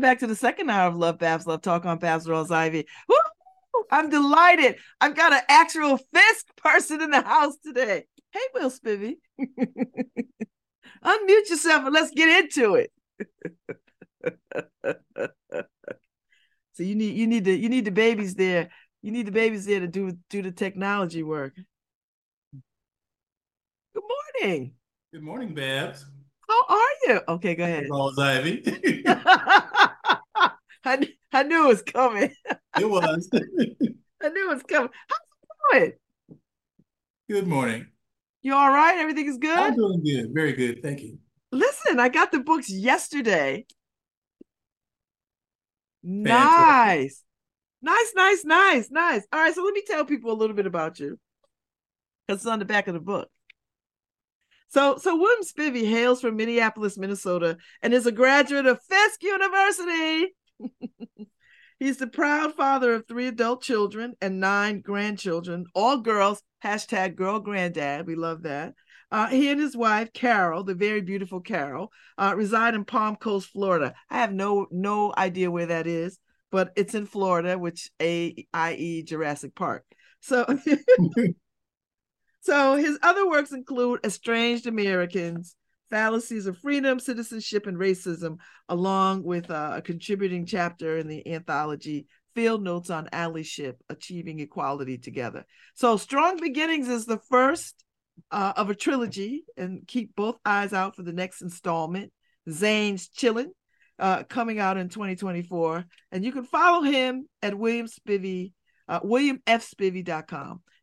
Welcome back to the second hour of Love Babz Love Talk on Babz Rawls Ivy. Woo! I'm delighted. I've got an actual Fisk person in the house today. Hey, Will Spivey. Unmute yourself and let's get into it. so you need you need the you need the babies there. You need the babies there to do do the technology work. Good morning. Good morning, Babz. How are you? Okay, go ahead. Rawls Ivy. I, I knew it was coming. it was. I knew it was coming. How's it going? Good morning. You all right? Everything is good? I'm doing good. Very good. Thank you. Listen, I got the books yesterday. Nice. Nice, nice, nice, nice. All right, so let me tell people a little bit about you. Because it's on the back of the book. So, so William Spivey hails from Minneapolis, Minnesota, and is a graduate of Fisk University. He's the proud father of three adult children and nine grandchildren, all girls. Hashtag girl granddad. We love that. Uh, he and his wife Carol, the very beautiful Carol, uh, reside in Palm Coast, Florida. I have no no idea where that is, but it's in Florida, which a i.e. Jurassic Park. So So his other works include Estranged Americans, Fallacies of Freedom, Citizenship, and Racism, along with uh, a contributing chapter in the anthology Field Notes on Allyship, Achieving Equality Together. So Strong Beginnings is the first uh, of a trilogy, and keep both eyes out for the next installment, Zane's Chillin', uh, coming out in 2024. And you can follow him at William Spivey, uh,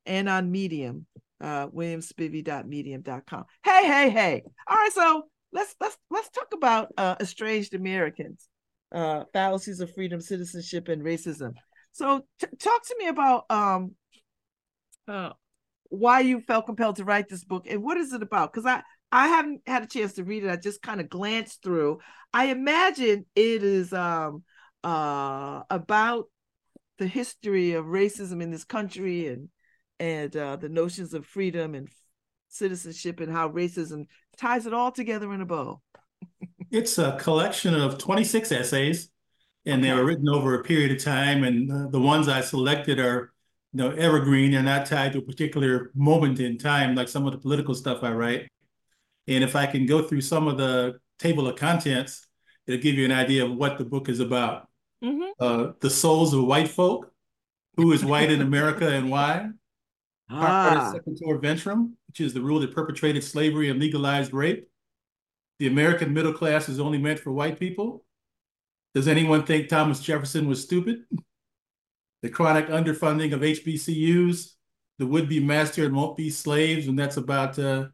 and on Medium uh, williamspivey.medium.com. Hey, hey, hey. All right, so let's let's let's talk about uh, estranged Americans, uh, fallacies of freedom, citizenship, and racism. So t- talk to me about um, uh, why you felt compelled to write this book and what is it about? Because I I haven't had a chance to read it. I just kind of glanced through. I imagine it is um uh about the history of racism in this country and and uh, the notions of freedom and citizenship and how racism ties it all together in a bow. it's a collection of 26 essays, and okay. they were written over a period of time. And uh, the ones I selected are, you know, evergreen. They're not tied to a particular moment in time, like some of the political stuff I write. And if I can go through some of the table of contents, it'll give you an idea of what the book is about. Mm-hmm. Uh, the souls of white folk, who is white in America and why? Ah. Sequitur Ventrem, which is the rule that perpetrated slavery and legalized rape. The American middle class is only meant for white people. Does anyone think Thomas Jefferson was stupid? The chronic underfunding of HBCUs, the would-be master and won't-be slaves, and that's about uh,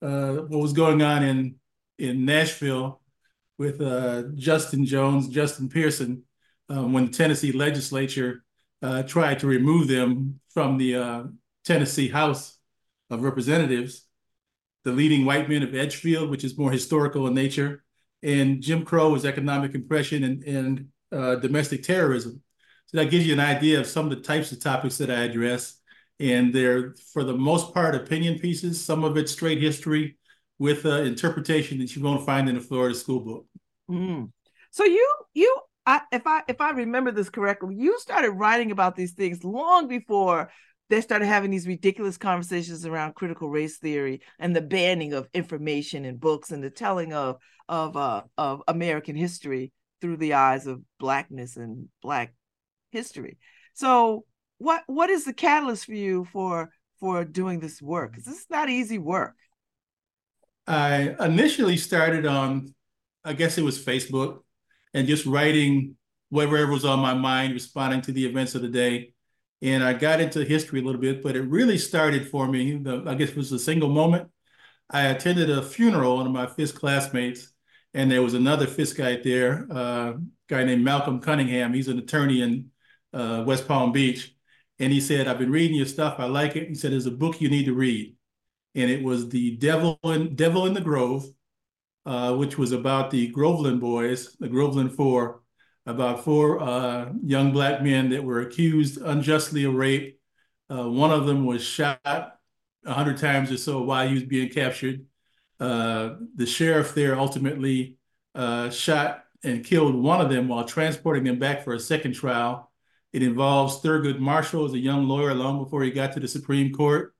uh, what was going on in in Nashville with uh, Justin Jones, Justin Pearson, um, when the Tennessee legislature uh, tried to remove them from the uh, Tennessee House of Representatives, the leading white men of Edgefield, which is more historical in nature, and Jim Crow is economic oppression and, and uh, domestic terrorism. So that gives you an idea of some of the types of topics that I address. And they're, for the most part, opinion pieces, some of it straight history with uh, interpretation that you won't find in a Florida school book. Mm. So you, you, I, if I if I remember this correctly, you started writing about these things long before they started having these ridiculous conversations around critical race theory and the banning of information and books and the telling of of uh, of American history through the eyes of blackness and black history. So what what is the catalyst for you for for doing this work? Because this is not easy work. I initially started on, I guess it was Facebook, and just writing whatever was on my mind, responding to the events of the day and I got into history a little bit, but it really started for me. The, I guess it was a single moment. I attended a funeral, one of my Fisk classmates, and there was another Fiskite there, uh, a guy named Malcolm Cunningham. He's an attorney in uh, West Palm Beach. And he said, I've been reading your stuff. I like it. He said, there's a book you need to read. And it was The Devil in, Devil in the Grove, uh, which was about the Groveland boys, the Groveland Four, about four uh, young black men that were accused unjustly of rape. Uh, one of them was shot a hundred times or so while he was being captured. Uh, the sheriff there ultimately uh, shot and killed one of them while transporting them back for a second trial. It involves Thurgood Marshall as a young lawyer long before he got to the Supreme Court.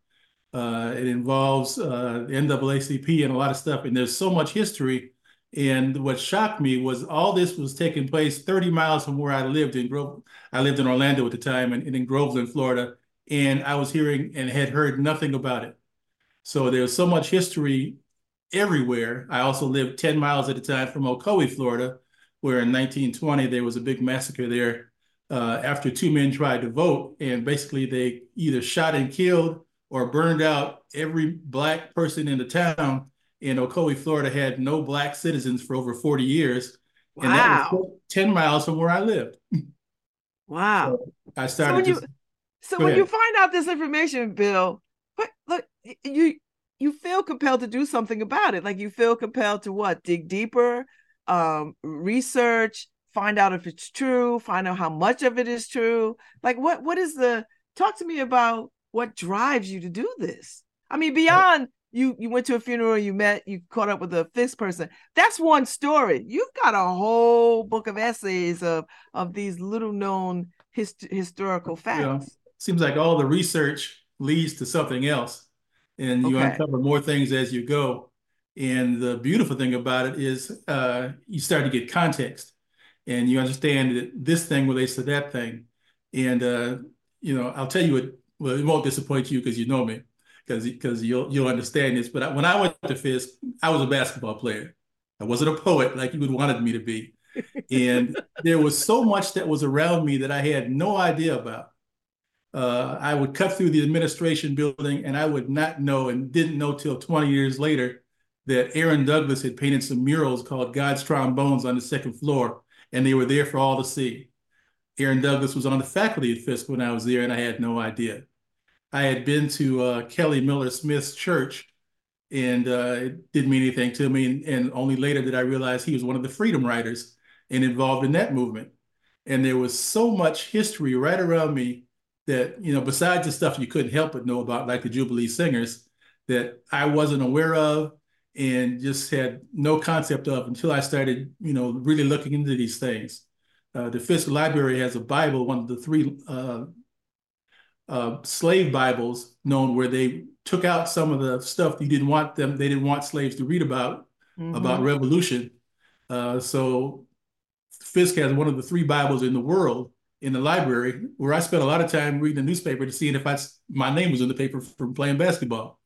Uh, it involves uh, NAACP and a lot of stuff. And there's so much history. And what shocked me was all this was taking place 30 miles from where I lived in Grove. I lived in Orlando at the time and, and in Groveland, Florida. And I was hearing and had heard nothing about it. So there's so much history everywhere. I also lived 10 miles at a time from Ocoee, Florida, where in 1920 there was a big massacre there uh, after two men tried to vote. And basically they either shot and killed or burned out every black person in the town. And Ocoee, Florida had no black citizens for over 40 years. Wow. And that was 10 miles from where I lived. Wow. So I started so when, just, you, so when you find out this information, Bill, but look, you you feel compelled to do something about it. Like you feel compelled to what? Dig deeper, um, research, find out if it's true, find out how much of it is true. Like what what is the talk to me about what drives you to do this? I mean, beyond you you went to a funeral, you met, you caught up with a Fisk person. That's one story. You've got a whole book of essays of of these little known hist- historical facts. know, seems like all the research leads to something else. And you Okay. uncover more things as you go. And the beautiful thing about it is uh, you start to get context and you understand that this thing relates to that thing. And uh, you know, I'll tell you what, well, it won't disappoint you because you know me, because because you'll you'll understand this. But I, when I went to Fisk, I was a basketball player. I wasn't a poet like you would wanted me to be. And there was so much that was around me that I had no idea about. Uh, I would cut through the administration building and I would not know and didn't know till 20 years later that Aaron Douglas had painted some murals called God's Trombones on the second floor, and they were there for all to see. Aaron Douglas was on the faculty at Fisk when I was there, and I had no idea. I had been to uh, Kelly Miller Smith's church, and uh, it didn't mean anything to me. And, only later did I realize he was one of the freedom riders and involved in that movement. And there was so much history right around me that, you know, besides the stuff you couldn't help but know about, like the Jubilee Singers, that I wasn't aware of and just had no concept of until I started, you know, really looking into these things. Uh, the Fisk Library has a Bible, one of the three uh, uh, slave Bibles known where they took out some of the stuff you didn't want them, they didn't want slaves to read about, Mhm. about revolution. Uh, so Fisk has one of the three Bibles in the world in the library where I spent a lot of time reading the newspaper to see if I, my name was in the paper from playing basketball.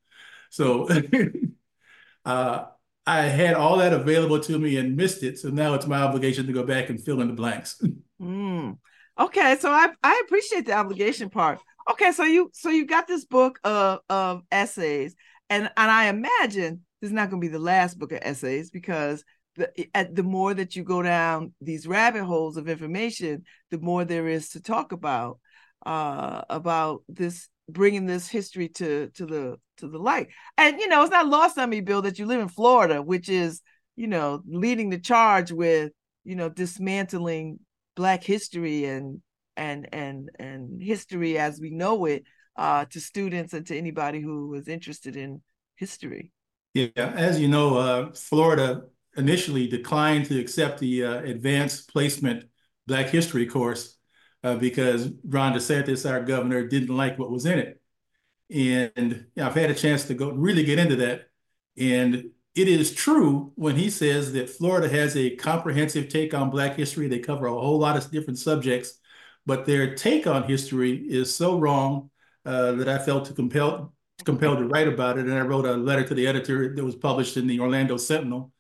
So uh, I had all that available to me and missed it. So now it's my obligation to go back and fill in the blanks. Mm. Okay, so I I appreciate the obligation part. Okay, so you so you got this book of of essays, and and I imagine this is not going to be the last book of essays because the at the more that you go down these rabbit holes of information, the more there is to talk about uh about this bringing this history to to the to the light. And you know, it's not lost on me, Bill, that you live in Florida, which is you know leading the charge with you know dismantling black history and and and and history as we know it uh to students and to anybody who is interested in history Yeah, as you know, uh, Florida initially declined to accept the uh, advanced placement Black History course uh, because Ron DeSantis, our governor, didn't like what was in it. And yeah, I've had a chance to go really get into that. And it is true when he says that Florida has a comprehensive take on Black history. They cover a whole lot of different subjects, but their take on history is so wrong uh, that I felt to compel compelled to write about it. And I wrote a letter to the editor that was published in the Orlando Sentinel.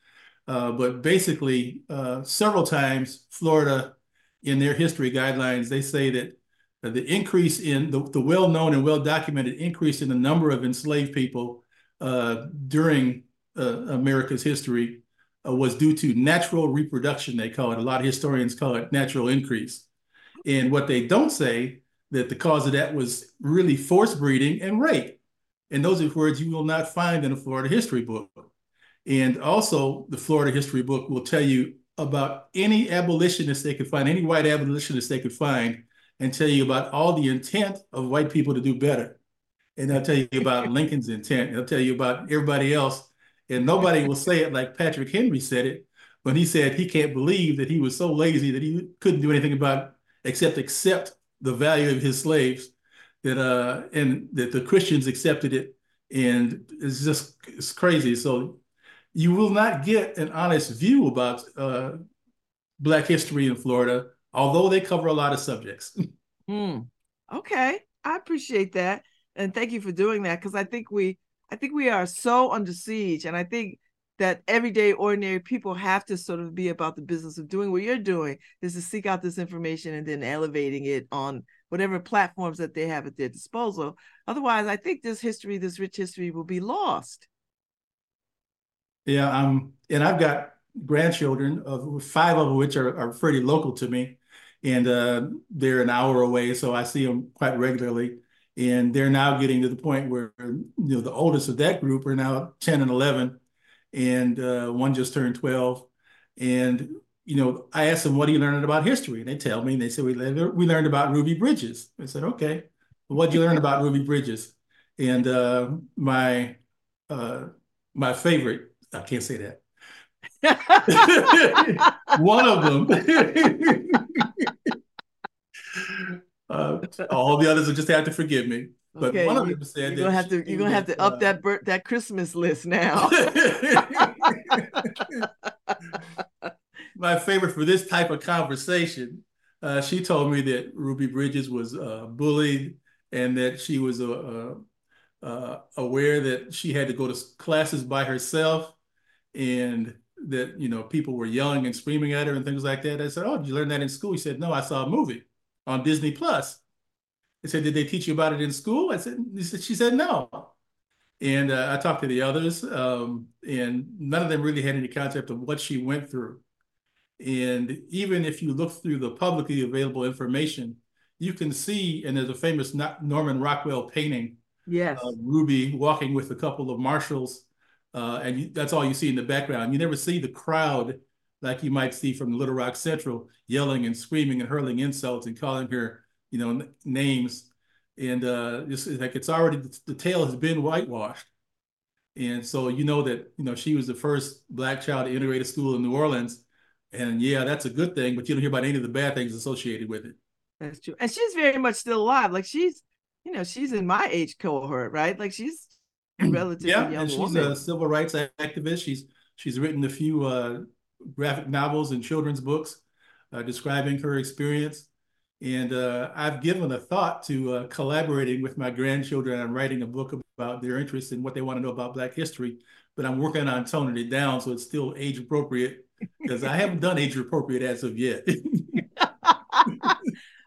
Uh, but basically, uh, several times, Florida, in their history guidelines, they say that the increase in the, the well-known and well-documented increase in the number of enslaved people uh, during uh, America's history uh, was due to natural reproduction, they call it. A lot of historians call it natural increase. And what they don't say that the cause of that was really forced breeding and rape. And those are words you will not find in a Florida history book. And also, the Florida history book will tell you about any abolitionist they could find, any white abolitionist they could find, and tell you about all the intent of white people to do better. And they'll tell you about Lincoln's intent. They'll tell you about everybody else. And nobody will say it like Patrick Henry said it, when he said he can't believe that he was so lazy that he couldn't do anything about except accept the value of his slaves that uh and that the Christians accepted it. And it's just it's crazy. So you will not get an honest view about uh, black history in Florida although they cover a lot of subjects. Mm. okay. I appreciate that. And thank you for doing that because I think we I think we are so under siege. And I think that everyday ordinary people have to sort of be about the business of doing what you're doing is to seek out this information and then elevating it on whatever platforms that they have at their disposal. Otherwise i think this history this rich history will be lost. Yeah um and i've got grandchildren of five of which are, are pretty local to me. And uh, they're an hour away so i see them quite regularly. And they're now getting to the point where you know the oldest of that group are now 10 and 11 and uh, one just turned 12. And, you know, I asked them, what are you learning about history? And they tell me, and they said, we, we learned about Ruby Bridges. I said, okay, well, what did you learn about Ruby Bridges? And uh, my, uh, my favorite, I can't say that. one of them. uh, all the others will just have to forgive me. But okay, one of them said you're gonna have to you're gonna have to up uh, that that Christmas list now. My favorite for this type of conversation, uh, she told me that Ruby Bridges was uh, bullied and that she was uh, uh, aware that she had to go to classes by herself and that you know people were yelling and screaming at her and things like that. I said, "Oh, did you learn that in school?" He said, "No, I saw a movie on Disney Plus." I said, did they teach you about it in school? I said, she said, no. And uh, I talked to the others, um, and none of them really had any concept of what she went through. And even if you look through the publicly available information, you can see, and there's a famous Norman Rockwell painting yes. of Ruby walking with a couple of marshals, uh, and you, that's all you see in the background. You never see the crowd like you might see from Little Rock Central yelling and screaming and hurling insults and calling her you know, names. And uh, it's like it's already, the tale has been whitewashed. And so you know that, you know, she was the first black child to integrate a school in New Orleans. And yeah, that's a good thing, but you don't hear about any of the bad things associated with it. That's true. And she's very much still alive. Like she's, you know, she's in my age cohort, right? Like she's relatively yeah, young and she's woman. a civil rights activist. She's she's written a few uh, graphic novels and children's books uh, describing her experience. And uh, I've given a thought to uh, collaborating with my grandchildren and writing a book about their interests and what they want to know about Black history. But I'm working on toning it down so it's still age appropriate because I haven't done age appropriate as of yet.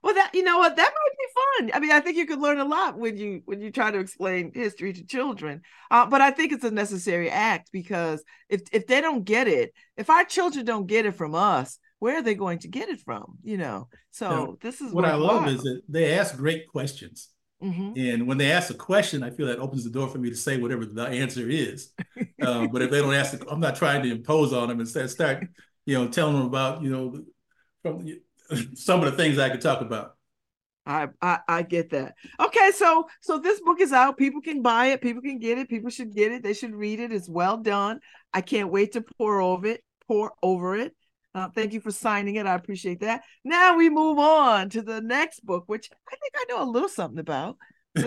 well, that you know what that might be fun. I mean, I think you could learn a lot when you when you try to explain history to children. Uh, but I think it's a necessary act because if if they don't get it, if our children don't get it from us, where are they going to get it from? You know, so now, this is what I love is that they ask great questions. Mm-hmm. And when they ask a question, I feel that opens the door for me to say whatever the answer is. uh, but if they don't ask, I'm not trying to impose on them and start, you know, telling them about, you know, from some of the things I could talk about. I, I I get that. Okay, so so this book is out. People can buy it. People can get it. People should get it. They should read it. It's well done. I can't wait to pore over it. Pore over it. Uh, thank you for signing it. I appreciate that. Now we move on to the next book, which I think I know a little something about.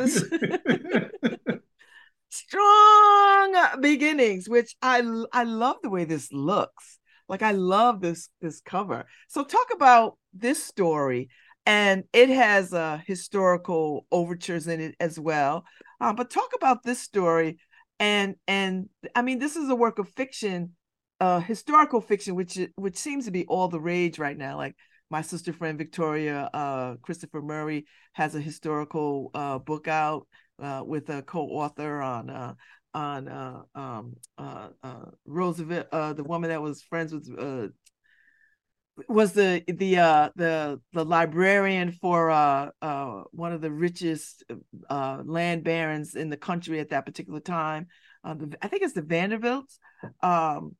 Strong Beginnings, which I I love the way this looks. Like I love this this cover. So talk about this story, and it has uh, historical overtures in it as well. Uh, but talk about this story, and and I mean this is a work of fiction uh, historical fiction, which which seems to be all the rage right now. Like my sister friend Victoria uh, Christopher Murray has a historical uh, book out uh, with a co-author on uh, on uh, um, Roosevelt, the woman that was friends with. Was the the uh the the librarian for uh uh one of the richest uh land barons in the country at that particular time uh, the, I think it's the Vanderbilts um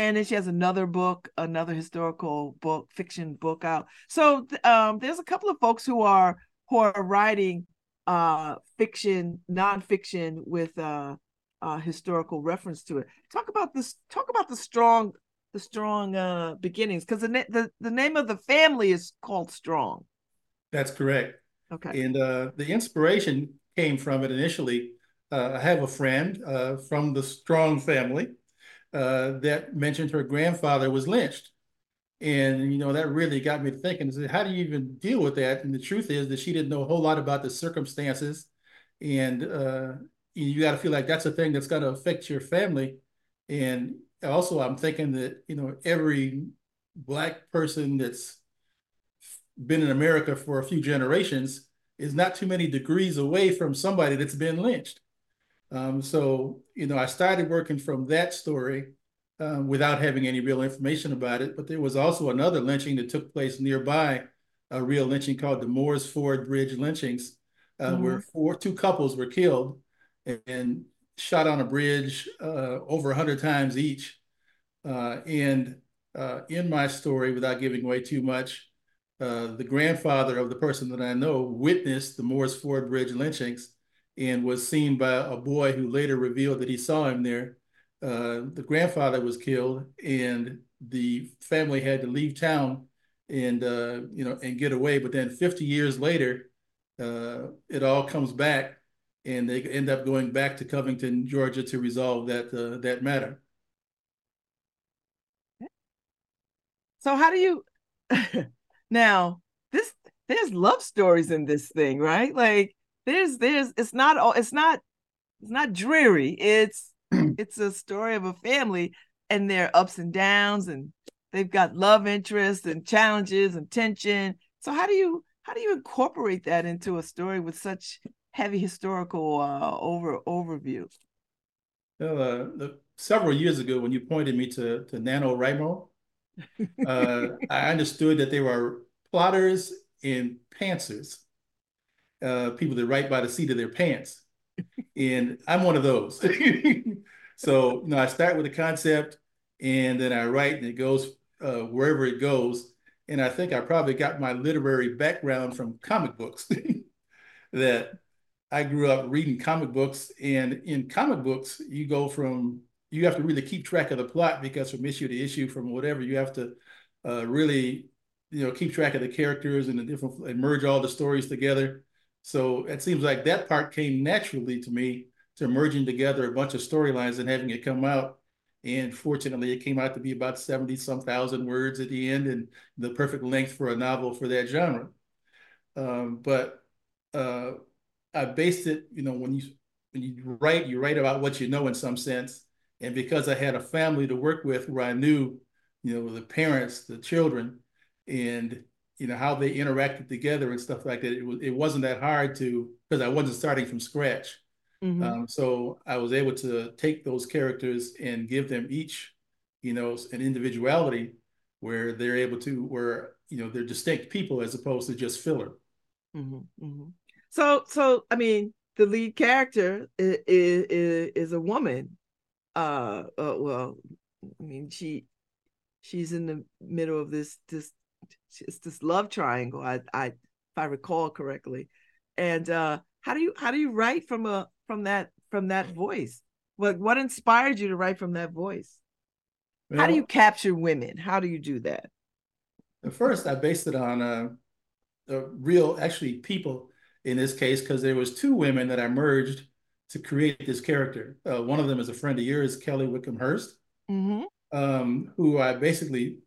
and then she has another book, another historical book, fiction book out. So um, there's a couple of folks who are who are writing uh, fiction, nonfiction with uh, uh, historical reference to it. Talk about this. Talk about the strong the strong uh beginnings because the, the the name of the family is called strong that's correct okay and uh the inspiration came from it initially uh, i have a friend uh from the strong family uh that mentioned her grandfather was lynched. And you know that really got me thinking. Said, how do you even deal with that? And the truth is that she didn't know a whole lot about the circumstances. And uh you got to feel like that's a thing that's going to affect your family. And also I'm thinking that you know every black person that's been in America for a few generations is not too many degrees away from somebody that's been lynched. Um, so you know I started working from that story um, without having any real information about it. But there was also another lynching that took place nearby, a real lynching called the Moores Ford Bridge lynchings, uh, mm-hmm. where four two couples were killed and, and shot on a bridge uh, over 100 times each. Uh, and uh, in my story, without giving away too much, uh, the grandfather of the person that I know witnessed the Moores Ford Bridge lynchings and was seen by a boy who later revealed that he saw him there. Uh, the grandfather was killed, and the family had to leave town and uh, you know and get away. But then 50 years later, it all comes back and they end up going back to Covington, Georgia, to resolve that uh, that matter. So how do you now this there's love stories in this thing, right? Like there's there's it's not all it's not it's not dreary. It's it's a story of a family and their ups and downs and they've got love interests and challenges and tension. So how do you how do you incorporate that into a story with such heavy historical uh, over overview? Well, uh, the, several years ago, when you pointed me to to NaNoWriMo, uh, I understood that they were plotters and pantsers, uh, people that write by the seat of their pants, and I'm one of those. so, you know, I start with a concept, and then I write, and it goes uh, wherever it goes. And I think I probably got my literary background from comic books. that I grew up reading comic books, and in comic books, you go from you have to really keep track of the plot because from issue to issue, from whatever, you have to uh, really, you know, keep track of the characters and the different and merge all the stories together. So it seems like that part came naturally to me to merging together a bunch of storylines and having it come out. And fortunately, it came out to be about 70 some thousand words at the end and the perfect length for a novel for that genre. Um, but uh, I based it, you know, when you when you write, you write about what you know in some sense. And because I had a family to work with where I knew, you know, the parents, the children, and you know how they interacted together and stuff like that, it was it wasn't that hard to because I wasn't starting from scratch. Mm-hmm. Um, so I was able to take those characters and give them each, you know, an individuality where they're able to where you know they're distinct people as opposed to just filler. Mm-hmm. Mm-hmm. So, so I mean, the lead character is is, is a woman. Uh, uh, well, I mean, she she's in the middle of this this it's this love triangle. I I if I recall correctly, and uh, how do you how do you write from a from that from that voice? What what inspired you to write from that voice? Well, how do you capture women? How do you do that? First, I based it on uh, the real, actually, people in this case because there was two women that I merged to create this character. Uh, one of them is a friend of yours, Kelly Wickham Hurst, mm-hmm. um, who I basically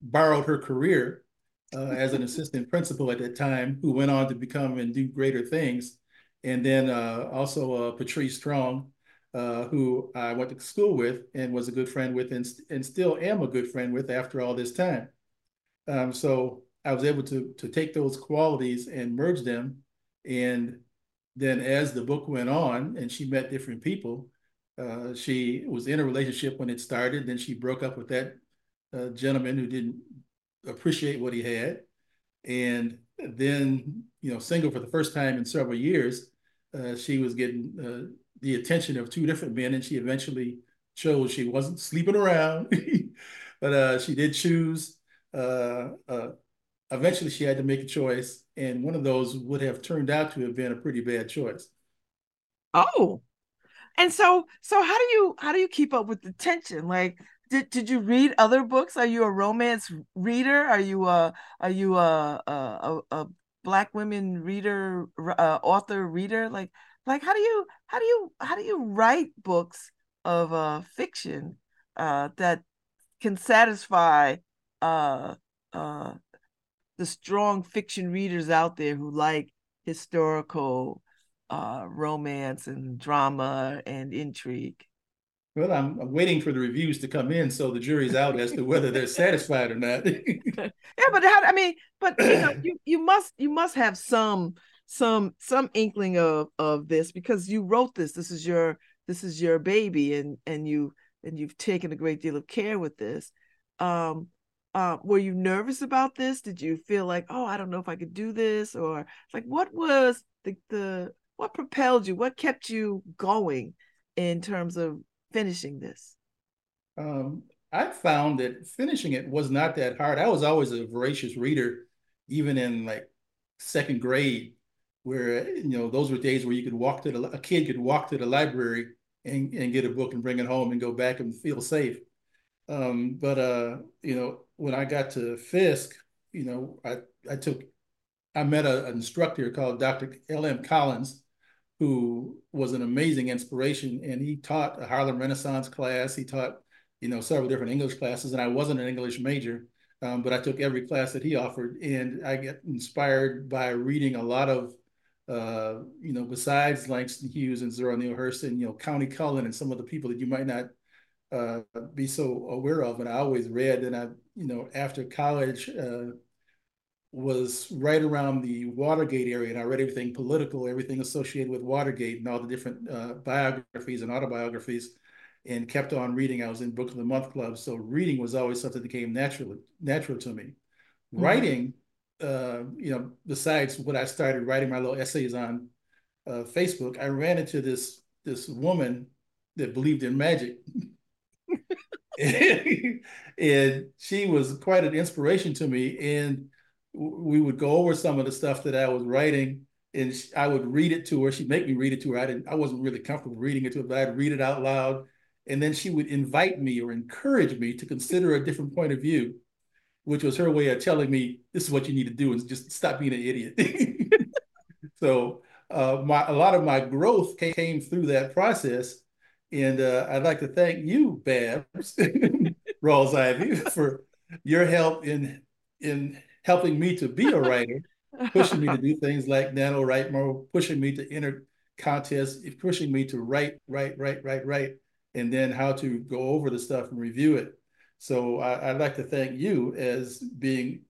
borrowed her career uh, as an assistant principal at that time, who went on to become and do greater things. And then uh, also uh, Patrice Strong, uh, who I went to school with and was a good friend with, and, and still am a good friend with after all this time. Um, so I was able to to take those qualities and merge them and then as the book went on and she met different people, uh, she was in a relationship when it started. Then she broke up with that uh, gentleman who didn't appreciate what he had. And then, you know, single for the first time in several years, uh, she was getting uh, the attention of two different men. And she eventually chose she wasn't sleeping around, but uh, she did choose uh, eventually she had to make a choice, and one of those would have turned out to have been a pretty bad choice. Oh, and so so how do you how do you keep up with the tension? Like did did you read other books? Are you a romance reader? Are you a are you a a, a black women reader uh, author reader? Like like how do you how do you how do you write books of uh fiction uh that can satisfy uh uh the strong fiction readers out there who like historical uh romance and drama and intrigue well, I'm, I'm, waiting for the reviews to come in, so the jury's out as to whether they're satisfied or not. yeah, but how, I mean, but you know, you, you must you must have some some some inkling of of this because you wrote this. This is your this is your baby, and and you and you've taken a great deal of care with this. Um, uh, were you nervous about this? Did you feel like, oh, I don't know if I could do this, or like what was the the what propelled you? What kept you going in terms of finishing this? Um, I found that finishing it was not that hard. I was always a voracious reader, even in like second grade, where you know those were days where you could walk to the a kid could walk to the library and, and get a book and bring it home and go back and feel safe. Um, but uh, you know, when I got to Fisk, you know, I I took I met a, an instructor called Dr. L.M. Collins, who was an amazing inspiration. And he taught a Harlem Renaissance class. He taught, you know, several different English classes. And I wasn't an English major, um, but I took every class that he offered. And I get inspired by reading a lot of, uh, you know, besides Langston Hughes and Zora Neale Hurston, you know, Countee Cullen and some of the people that you might not uh, be so aware of. And I always read, and I, you know, after college, uh, was right around the Watergate area, and I read everything political, everything associated with Watergate, and all the different uh, biographies and autobiographies, and kept on reading. I was in Book of the Month Club, so reading was always something that came naturally natural to me. Mm-hmm. Writing, uh, you know, besides what I started writing my little essays on uh, Facebook, I ran into this this woman that believed in magic. and she was quite an inspiration to me. And we would go over some of the stuff that I was writing and I would read it to her. She'd make me read it to her. I didn't, I wasn't really comfortable reading it to her, but I'd read it out loud. And then she would invite me or encourage me to consider a different point of view, which was her way of telling me this is what you need to do and just stop being an idiot. so uh, my a lot of my growth came through that process. And uh, I'd like to thank you, Babz Rawls Ivy, for your help in in helping me to be a writer, pushing me to do things like NaNoWriMo, pushing me to enter contests, pushing me to write, write, write, write, write, and then how to go over the stuff and review it. So I, would like to thank you as being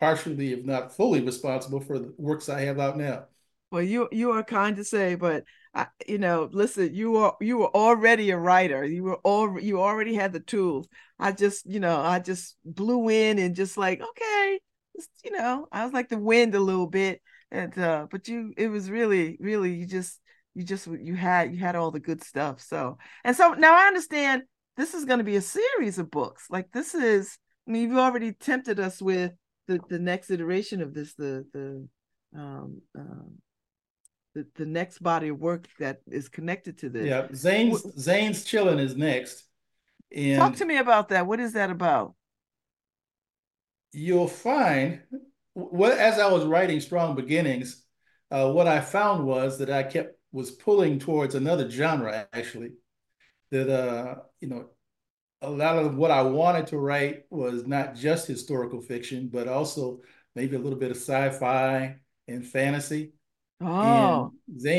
partially, if not fully, responsible for the works I have out now. Well, you you are kind to say, but I, you know, listen, you are you were already a writer. You were all you already had the tools. I just, you know, I just blew in and just like, okay, you know, I was like the wind a little bit, and uh, but you, it was really, really, you just, you just, you had, you had all the good stuff. So, and so now I understand this is going to be a series of books. Like this is, I mean, you've already tempted us with the the next iteration of this, the the um, um the, the next body of work that is connected to this. Yeah, Zane's Zane's chilling is next. And talk to me about that. What is that about? You'll find what as I was writing Strong Beginnings, uh, what I found was that I kept was pulling towards another genre actually. That uh, you know, a lot of what I wanted to write was not just historical fiction, but also maybe a little bit of sci-fi and fantasy. Oh,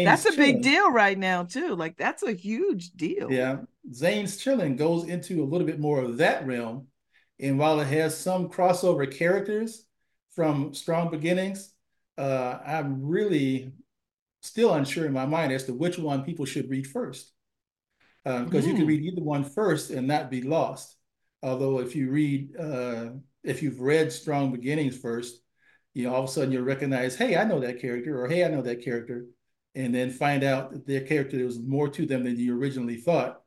that's a big deal right now too. Like that's a huge deal. Yeah, Zane's Chilling goes into a little bit more of that realm and while it has some crossover characters from Strong Beginnings, uh, I'm really still unsure in my mind as to which one people should read first. Because um, mm. you can hmm. read either one first and not be lost. Although if you read, uh, if you've read Strong Beginnings first, you know, all of a sudden you'll recognize, hey, I know that character, or hey, I know that character, and then find out that their character was more to them than you originally thought.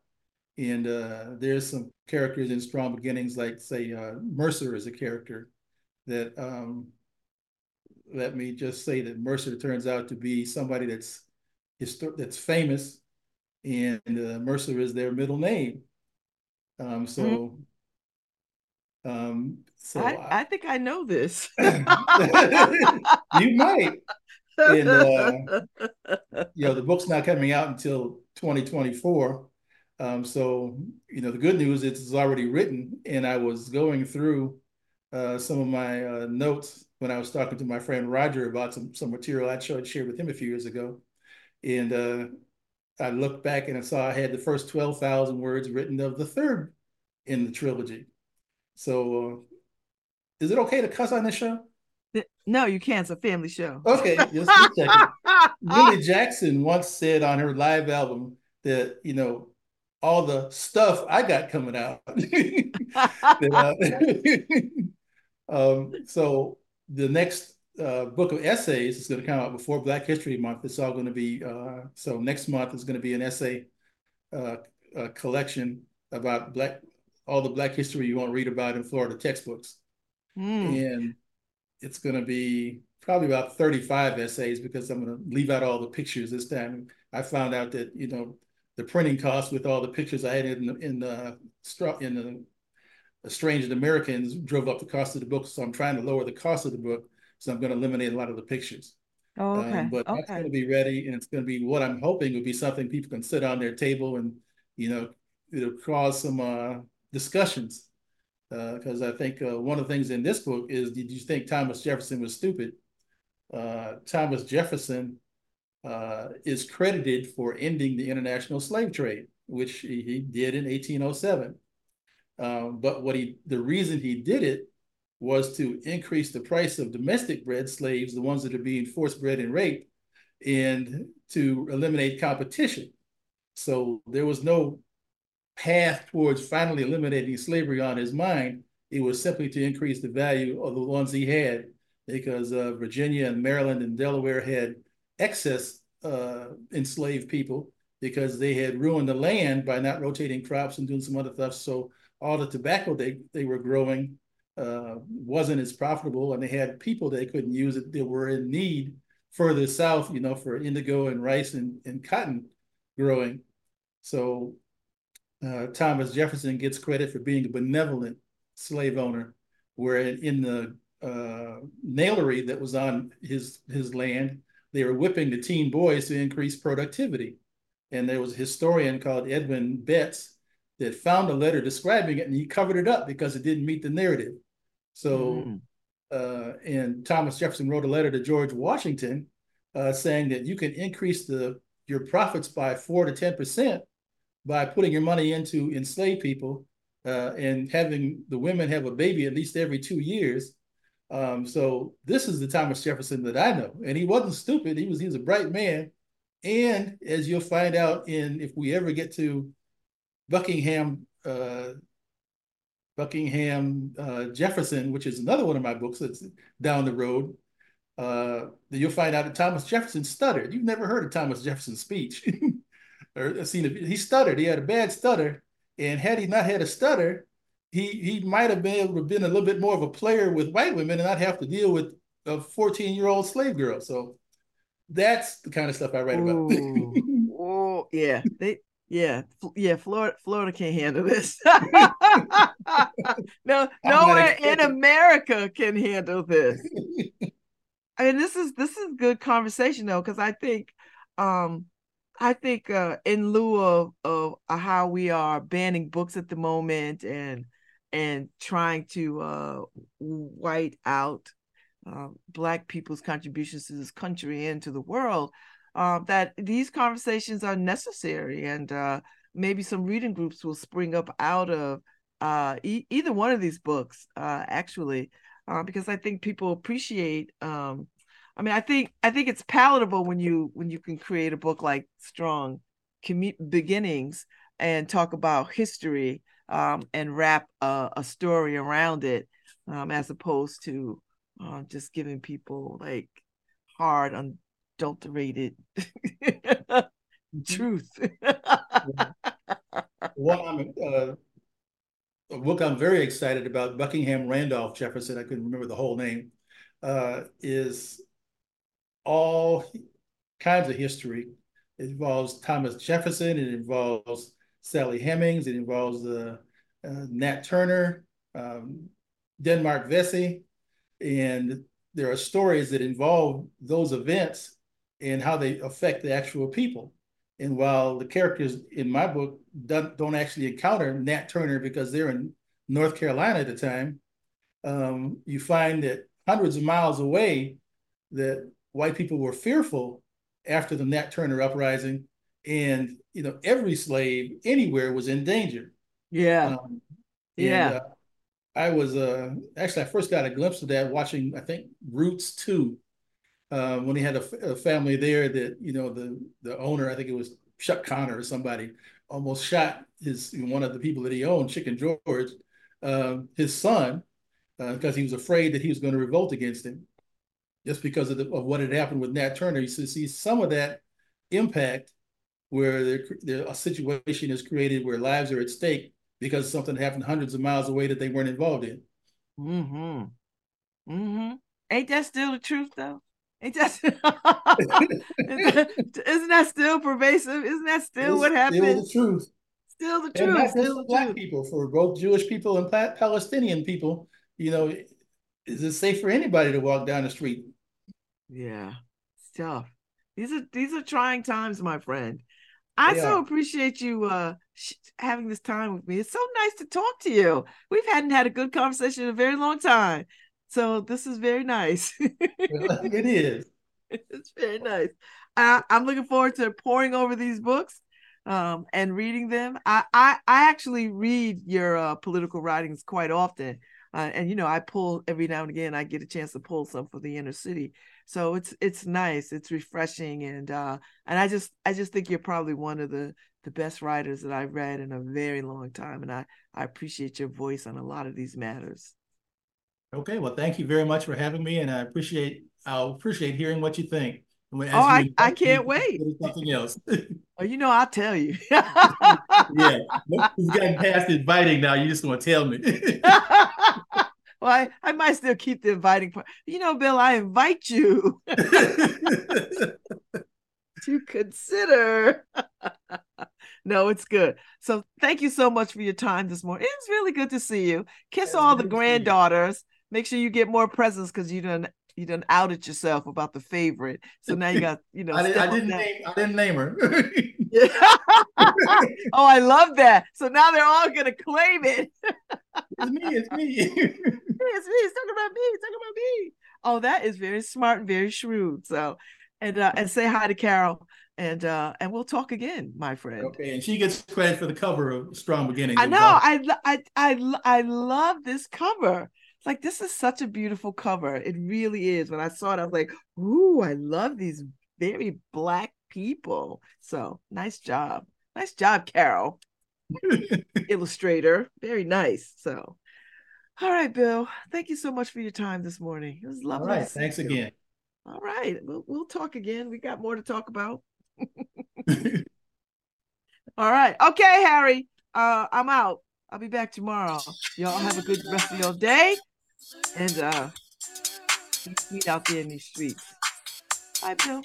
And uh, there's some characters in Strong Beginnings, like say uh, Mercer is a character that um, let me just say that Mercer turns out to be somebody that's that's famous, and uh, Mercer is their middle name. Um, so, mm-hmm. um, so I, I, I, think I know this. you might. And uh, you know, the book's not coming out until 2024. Um, so, you know, the good news is it's already written, and I was going through uh, some of my uh, notes when I was talking to my friend Roger about some some material I shared with him a few years ago, and uh, I looked back and I saw I had the first twelve thousand words written of the third in the trilogy. So, uh, is it okay to cuss on this show? No, you can't. It's a family show. Okay, just a second. Jackson once said on her live album that you know all the stuff I got coming out. uh, um, so the next uh, book of essays is going to come out before Black History Month. It's all going to be uh, so next month is going to be an essay uh, collection about black all the Black history you won't read about in Florida textbooks, mm. and it's going to be probably about 35 essays because I'm going to leave out all the pictures this time. I found out that you know the printing costs with all the pictures I had in the, in the in the Estranged Americans drove up the cost of the book. So I'm trying to lower the cost of the book. So I'm going to eliminate a lot of the pictures. Oh, okay. Um, but okay. that's going to be ready, and it's going to be what I'm hoping would be something people can sit on their table and you know it'll cause some uh, discussions. Because uh, I think uh, one of the things in this book is, did you think Thomas Jefferson was stupid? Uh, Thomas Jefferson uh, is credited for ending the international slave trade, which he, did in 1807. Um, but what he, the reason he did it was to increase the price of domestic bred slaves, the ones that are being forced bred and raped, and to eliminate competition. So there was no path towards finally eliminating slavery on his mind. It was simply to increase the value of the ones he had because uh, Virginia and Maryland and Delaware had excess uh, enslaved people because they had ruined the land by not rotating crops and doing some other stuff. So all the tobacco they, they were growing uh, wasn't as profitable, and they had people they couldn't use it that were in need further south, you know, for indigo and rice and, and cotton growing. So uh, Thomas Jefferson gets credit for being a benevolent slave owner, where in the uh, nailery that was on his his land, they were whipping the teen boys to increase productivity. And there was a historian called Edwin Betts that found a letter describing it and he covered it up because it didn't meet the narrative. So, mm. uh, and Thomas Jefferson wrote a letter to George Washington uh, saying that you can increase the your profits by four to 10% by putting your money into enslaved people uh, and having the women have a baby at least every two years um, so this is the Thomas Jefferson that I know, and he wasn't stupid. He was he was a bright man, and as you'll find out in if we ever get to Buckingham, uh, Buckingham uh, Jefferson, which is another one of my books that's down the road, uh, that you'll find out that Thomas Jefferson stuttered. You've never heard of Thomas Jefferson's speech, or seen it. He stuttered. He had a bad stutter, and had he not had a stutter, he he might have been able to been a little bit more of a player with white women and not have to deal with a 14 year old slave girl. So that's the kind of stuff I write about. oh yeah, they yeah yeah Florida Florida can't handle this. no, nowhere in America can handle this. I mean, this is this is good conversation though, because I think um I think uh, in lieu of, of how we are banning books at the moment and and trying to uh, white out uh, Black people's contributions to this country and to the world, uh, that these conversations are necessary. And uh, maybe some reading groups will spring up out of uh, e- either one of these books, uh, actually, because I think people appreciate. Um, I mean, I think I think it's palatable when you when you can create a book like Strong Beginnings and talk about history um, and wrap a, a, story around it um, as opposed to uh, just giving people like hard unadulterated truth. What i'm uh, a book i'm very excited about buckingham randolph jefferson i couldn't remember the whole name uh, is all kinds of history. It involves thomas jefferson it involves Sally Hemings. It involves the uh, Nat Turner, um, Denmark Vesey, and there are stories that involve those events and how they affect the actual people. And while the characters in my book don't, don't actually encounter Nat Turner because they're in North Carolina at the time, um, you find that hundreds of miles away, that white people were fearful after the Nat Turner uprising, and you know every slave anywhere was in danger. Yeah, um, yeah. And, uh, I was uh, actually I first got a glimpse of that watching I think Roots two, uh, when he had a, a, family there that you know the the owner I think it was Chuck Connor or somebody almost shot his one of the people that he owned Chicken George, uh, his son because uh, he was afraid that he was going to revolt against him, just because of, the, of what had happened with Nat Turner. You see some of that impact where there, there, a situation is created where lives are at stake because something happened hundreds of miles away that they weren't involved in. Mm-hmm. Mm-hmm. Ain't that still the truth though? Ain't that isn't that still pervasive? Isn't that still what happened? Still the truth. Still the truth. And still the black truth. people, for both Jewish people and Palestinian people, you know, is it safe for anybody to walk down the street? Yeah, it's tough. These are these are trying times, my friend. I so appreciate you uh sh- having this time with me. It's so nice to talk to you. We've hadn't had a good conversation in a very long time. So this is very nice. it is. It's very nice. Uh, I'm looking forward to poring over these books um, and reading them. I, I, I actually read your uh, political writings quite often. Uh, and you know, I pull every now and again. I get a chance to pull some for the inner city, so it's it's nice, it's refreshing, and uh, and I just I just think you're probably one of the the best writers that I've read in a very long time, and I I appreciate your voice on a lot of these matters. Okay, well, thank you very much for having me, and I appreciate I'll appreciate hearing what you think. oh, I, I can't wait. Something else. oh, you know, I'll tell you. yeah, you've gotten past inviting now. You just want to tell me. well, I, I might still keep the inviting part. You know, Bill, I invite you to consider. no, it's good. So thank you so much for your time this morning. It's really good to see you. Kiss all the granddaughters. Make sure you get more presents because you done you done outed yourself about the favorite. So now you got, you know, I, did, I didn't name I didn't name her. oh, I love that. So now they're all gonna claim it. it's me, it's me. It's me, it's talking about me, it's talking about me. Oh, that is very smart and very shrewd. So and uh, and say hi to Carol and uh and we'll talk again my friend okay and she gets credit for the cover of strong beginning i know I, I i i love this cover like this is such a beautiful cover. It really is. When I saw it, I was like, "Ooh, I love these very black people." So nice job, nice job, Carol, illustrator. Very nice. So, all right, Bill. Thank you so much for your time this morning. It was lovely. All right, thanks you. again. All right, we'll, we'll talk again. We got more to talk about. all right, okay, Harry. Uh, I'm out. I'll be back tomorrow. Y'all have a good rest of your day and uh meet out there in these streets. Bye, Bill.